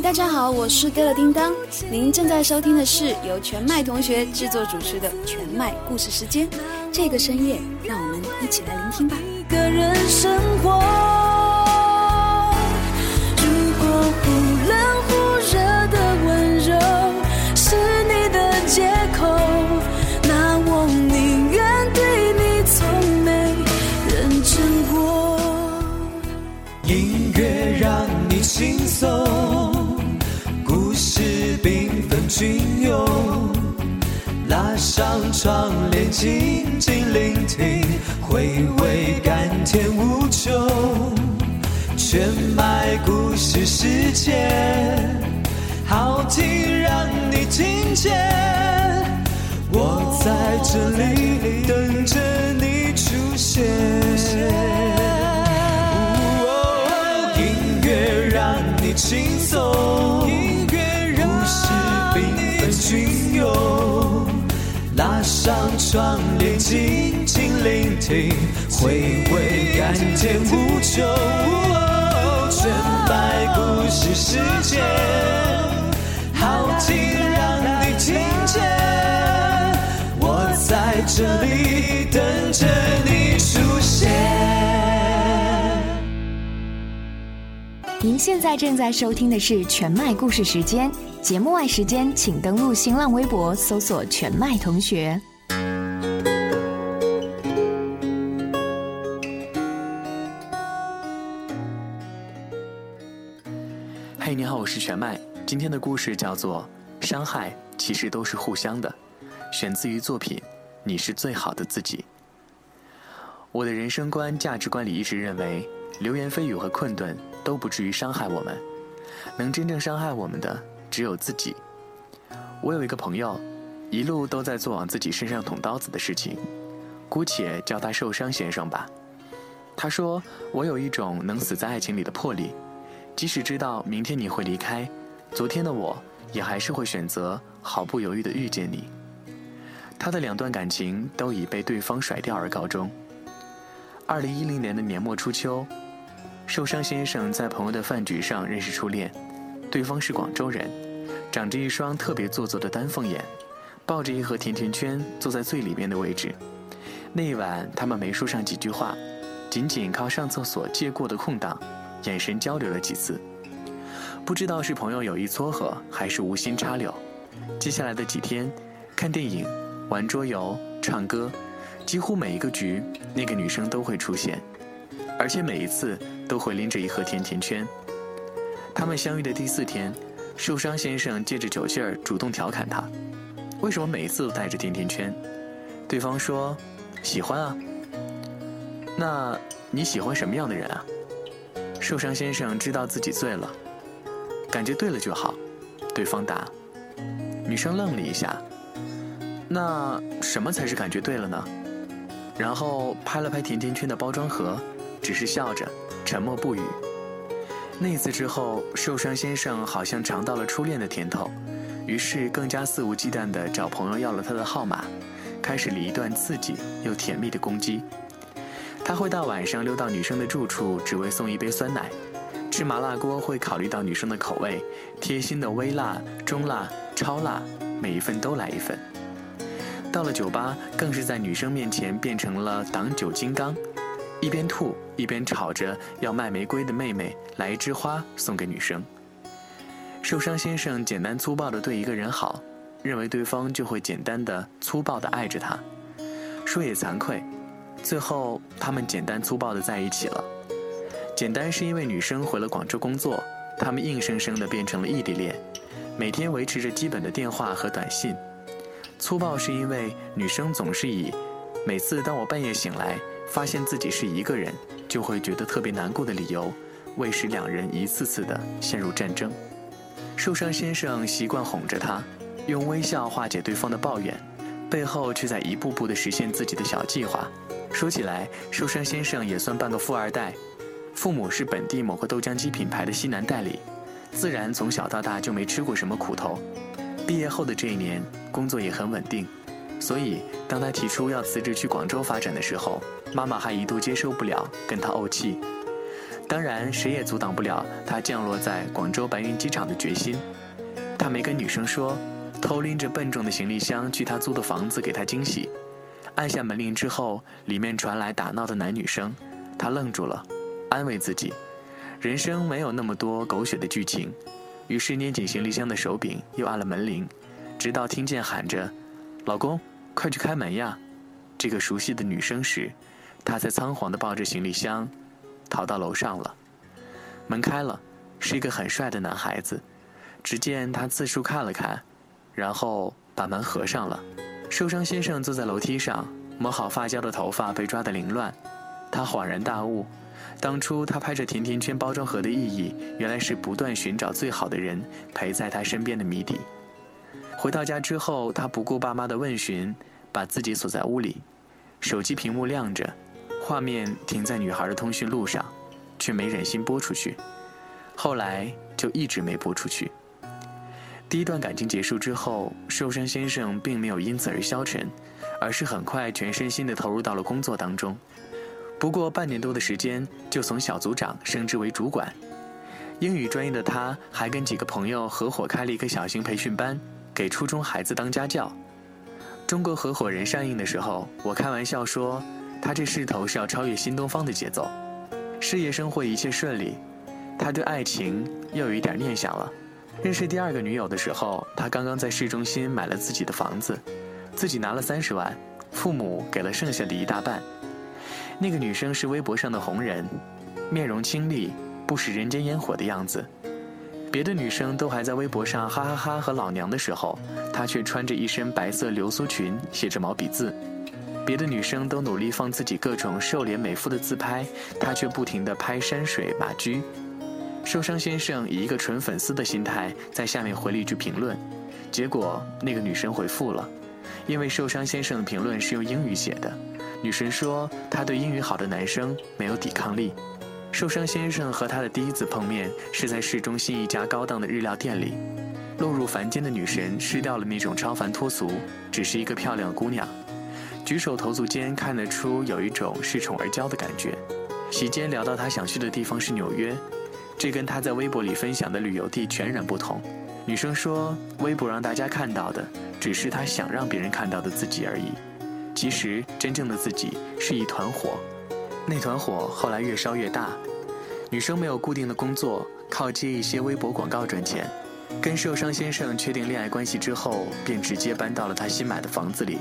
大家好，我是歌乐叮当。您正在收听的是由全麦同学制作主持的《全麦故事时间》。这个深夜，让我们一起来聆听吧。一个人生活，如果忽冷忽热的温柔是你的借口，那我宁愿对你从没认真过。音乐让你轻松，是缤纷隽永。拉上窗帘，静静聆听，回味甘甜无穷。全麦故事世界，好听让你听见。我在这里等着你出现。音乐让你轻上窗帘，静静聆听，回味甘甜无穷。哦全白故事世界，好听让你听见。我在这里等着你出现。您现在正在收听的是全麦故事时间，节目外时间请登录新浪微博搜索“全麦同学”。全麦。今天的故事叫做《伤害其实都是互相的》，选自于作品《你是最好的自己》。我的人生观、价值观里一直认为，流言蜚语和困顿都不至于伤害我们，能真正伤害我们的只有自己。我有一个朋友，一路都在做往自己身上捅刀子的事情，姑且叫他受伤先生吧。他说：“我有一种能死在爱情里的魄力。”即使知道明天你会离开，昨天的我也还是会选择毫不犹豫地遇见你。他的两段感情都以被对方甩掉而告终。二零一零年的年末初秋，受伤先生在朋友的饭局上认识初恋，对方是广州人，长着一双特别做作的丹凤眼，抱着一盒甜甜圈坐在最里面的位置。那一晚，他们没说上几句话，仅仅靠上厕所借过的空档。眼神交流了几次，不知道是朋友有意撮合，还是无心插柳。接下来的几天，看电影、玩桌游、唱歌，几乎每一个局，那个女生都会出现，而且每一次都会拎着一盒甜甜圈。他们相遇的第四天，受伤先生借着酒劲儿主动调侃她：“为什么每次都带着甜甜圈？”对方说：“喜欢啊。”那你喜欢什么样的人啊？受伤先生知道自己醉了，感觉对了就好。对方答。女生愣了一下，那什么才是感觉对了呢？然后拍了拍甜甜圈的包装盒，只是笑着，沉默不语。那次之后，受伤先生好像尝到了初恋的甜头，于是更加肆无忌惮地找朋友要了他的号码，开始了一段刺激又甜蜜的攻击。他会到晚上溜到女生的住处，只为送一杯酸奶；吃麻辣锅会考虑到女生的口味，贴心的微辣、中辣、超辣，每一份都来一份。到了酒吧，更是在女生面前变成了挡酒金刚，一边吐一边吵着要卖玫瑰的妹妹来一枝花送给女生。受伤先生简单粗暴地对一个人好，认为对方就会简单的粗暴地爱着他。说也惭愧。最后，他们简单粗暴的在一起了。简单是因为女生回了广州工作，他们硬生生的变成了异地恋，每天维持着基本的电话和短信。粗暴是因为女生总是以每次当我半夜醒来，发现自己是一个人，就会觉得特别难过的理由，为使两人一次次的陷入战争。受伤先生习惯哄着她，用微笑化解对方的抱怨，背后却在一步步的实现自己的小计划。说起来，受伤先生也算半个富二代，父母是本地某个豆浆机品牌的西南代理，自然从小到大就没吃过什么苦头。毕业后的这一年，工作也很稳定，所以当他提出要辞职去广州发展的时候，妈妈还一度接受不了，跟他怄气。当然，谁也阻挡不了他降落在广州白云机场的决心。他没跟女生说，偷拎着笨重的行李箱去他租的房子给她惊喜。按下门铃之后，里面传来打闹的男女声，他愣住了，安慰自己，人生没有那么多狗血的剧情。于是捏紧行李箱的手柄，又按了门铃，直到听见喊着：“老公，快去开门呀！”这个熟悉的女声时，他才仓皇地抱着行李箱，逃到楼上了。门开了，是一个很帅的男孩子。只见他四处看了看，然后把门合上了。受伤先生坐在楼梯上，抹好发胶的头发被抓得凌乱。他恍然大悟。当初他拍着甜甜圈包装盒的意义，原来是不断寻找最好的人陪在他身边的谜底。回到家之后，他不顾爸妈的问询，把自己锁在屋里，手机屏幕亮着，画面停在女孩的通讯录上，却没忍心播出去。后来就一直没播出去。第一段感情结束之后，寿山先生并没有因此而消沉，而是很快全身心地投入到了工作当中。不过半年多的时间，就从小组长升职为主管。英语专业的他，还跟几个朋友合伙开了一个小型培训班，给初中孩子当家教。中国合伙人上映的时候，我开玩笑说，他这势头是要超越新东方的节奏。事业生活一切顺利，他对爱情又有一点念想了。认识第二个女友的时候，他刚刚在市中心买了自己的房子，自己拿了三十万，父母给了剩下的一大半。那个女生是微博上的红人，面容清丽，不食人间烟火的样子。别的女生都还在微博上哈哈哈和老娘的时候，她却穿着一身白色流苏裙，写着毛笔字。别的女生都努力放自己各种瘦脸美肤的自拍，她却不停地拍山水马驹。受伤先生以一个纯粉丝的心态在下面回了一句评论，结果那个女生回复了，因为受伤先生的评论是用英语写的。女神说：“她对英语好的男生没有抵抗力。”受伤先生和他的第一次碰面是在市中心一家高档的日料店里。落入凡间的女神失掉了那种超凡脱俗，只是一个漂亮的姑娘。举手投足间看得出有一种恃宠而骄的感觉。席间聊到他想去的地方是纽约，这跟他在微博里分享的旅游地全然不同。女生说：“微博让大家看到的，只是他想让别人看到的自己而已。”其实，真正的自己是一团火，那团火后来越烧越大。女生没有固定的工作，靠接一些微博广告赚钱。跟受伤先生确定恋爱关系之后，便直接搬到了他新买的房子里，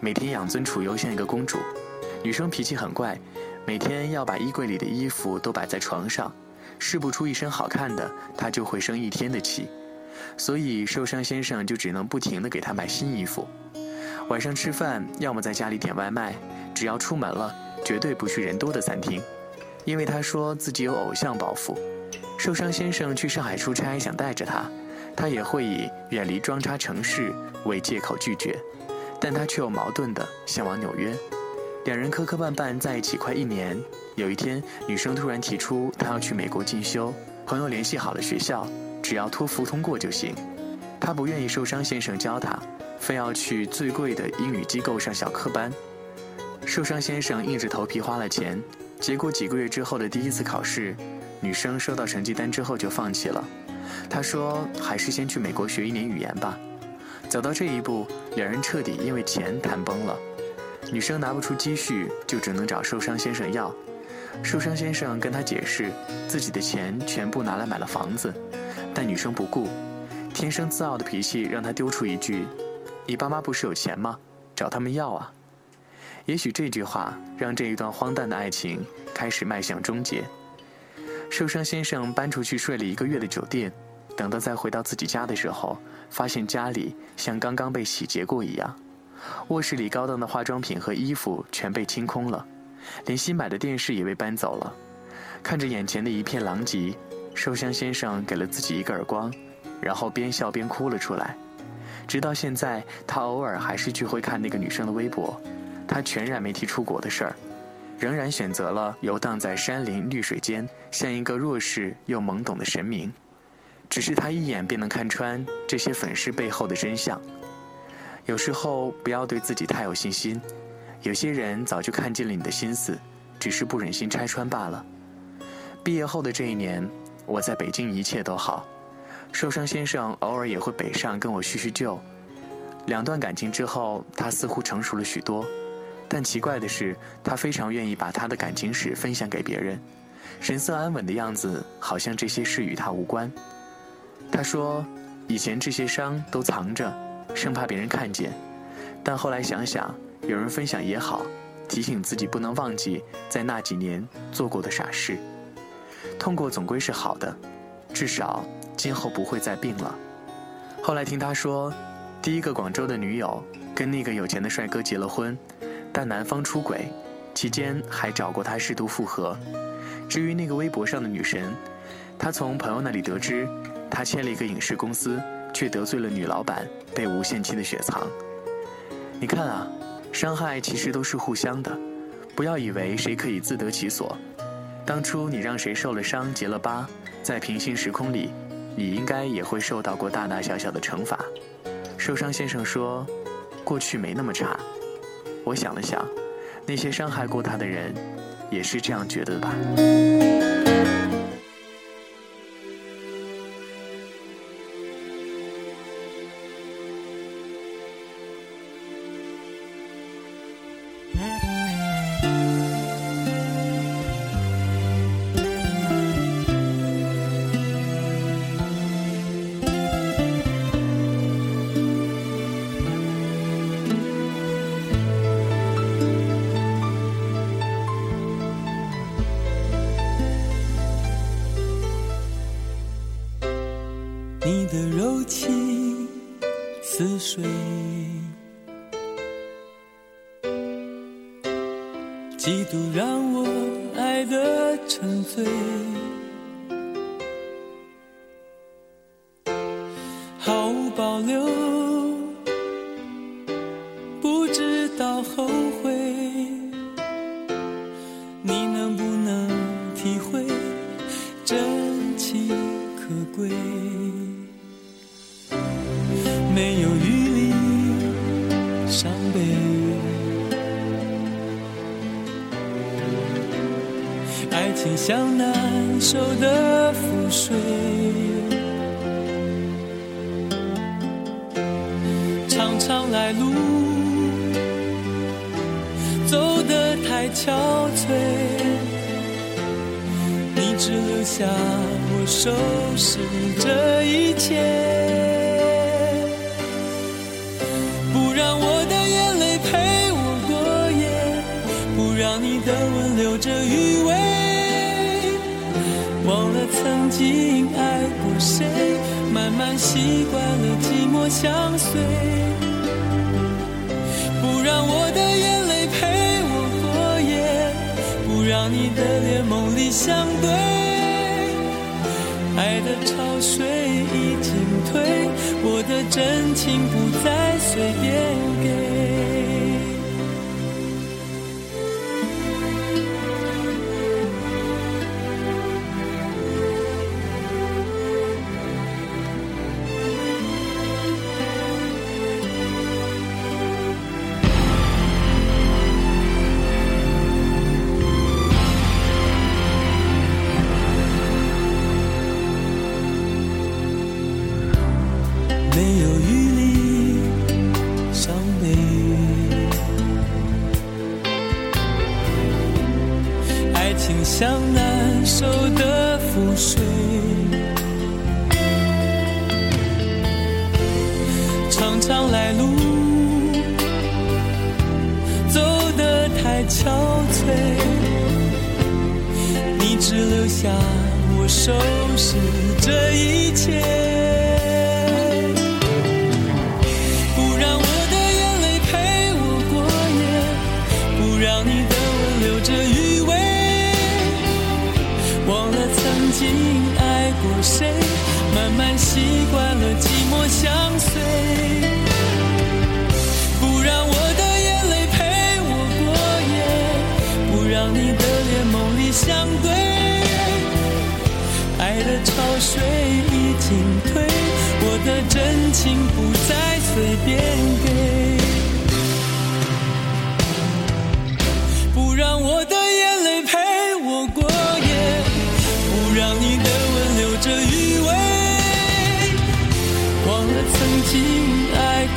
每天养尊处优，像一个公主。女生脾气很怪，每天要把衣柜里的衣服都摆在床上，试不出一身好看的，他就会生一天的气。所以受伤先生就只能不停地给他买新衣服。晚上吃饭，要么在家里点外卖，只要出门了，绝对不去人多的餐厅，因为他说自己有偶像包袱。受伤先生去上海出差，想带着他，他也会以远离装叉城市为借口拒绝，但他却又矛盾的向往纽约。两人磕磕绊绊在一起快一年，有一天，女生突然提出她要去美国进修，朋友联系好了学校，只要托福通过就行。她不愿意受伤先生教她。非要去最贵的英语机构上小课班，受伤先生硬着头皮花了钱，结果几个月之后的第一次考试，女生收到成绩单之后就放弃了。她说：“还是先去美国学一年语言吧。”走到这一步，两人彻底因为钱谈崩了。女生拿不出积蓄，就只能找受伤先生要。受伤先生跟她解释，自己的钱全部拿来买了房子，但女生不顾，天生自傲的脾气让她丢出一句。你爸妈不是有钱吗？找他们要啊！也许这句话让这一段荒诞的爱情开始迈向终结。受伤先生搬出去睡了一个月的酒店，等到再回到自己家的时候，发现家里像刚刚被洗劫过一样。卧室里高档的化妆品和衣服全被清空了，连新买的电视也被搬走了。看着眼前的一片狼藉，受伤先生给了自己一个耳光，然后边笑边哭了出来。直到现在，他偶尔还是去会看那个女生的微博，他全然没提出国的事儿，仍然选择了游荡在山林绿水间，像一个弱势又懵懂的神明。只是他一眼便能看穿这些粉饰背后的真相。有时候不要对自己太有信心，有些人早就看见了你的心思，只是不忍心拆穿罢了。毕业后的这一年，我在北京一切都好。受伤先生偶尔也会北上跟我叙叙旧。两段感情之后，他似乎成熟了许多，但奇怪的是，他非常愿意把他的感情史分享给别人，神色安稳的样子，好像这些事与他无关。他说，以前这些伤都藏着，生怕别人看见，但后来想想，有人分享也好，提醒自己不能忘记在那几年做过的傻事。痛过总归是好的，至少今后不会再病了。后来听他说，第一个广州的女友跟那个有钱的帅哥结了婚，但男方出轨，期间还找过他试图复合。至于那个微博上的女神，他从朋友那里得知，他签了一个影视公司，却得罪了女老板，被无限期的雪藏。你看啊，伤害其实都是互相的，不要以为谁可以自得其所。当初你让谁受了伤、结了疤，在平行时空里，你应该也会受到过大大小小的惩罚。受伤先生说：“过去没那么差。”我想了想，那些伤害过他的人，也是这样觉得的吧。似水，几度让我爱得沉醉，没有余力伤悲，爱情像难收的覆水，常常来路走得太憔悴，你只留下我收拾这一切。的吻留着余味，忘了曾经爱过谁，慢慢习惯了寂寞相随。不让我的眼泪陪我过夜，不让你的脸梦里相对，爱的潮水已经退，我的真情不再随便没有余力伤悲，爱情像难收的覆水，常常来路走得太憔悴，你只留下我收拾这一切。谁，慢慢习惯了寂寞相随。不让我的眼泪陪我过夜，不让你的脸梦里相对。爱的潮水已经退，我的真情不再随便给。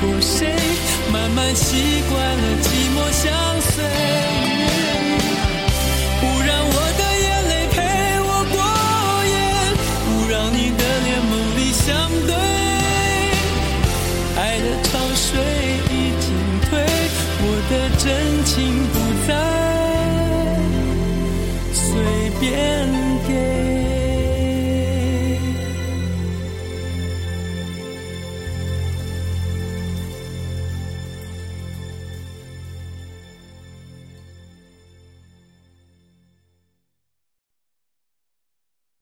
过谁，慢慢习惯了寂寞相随。不让我的眼泪陪我过夜，不让你的脸梦里相对。爱的潮水已经退，我的真情不再随便。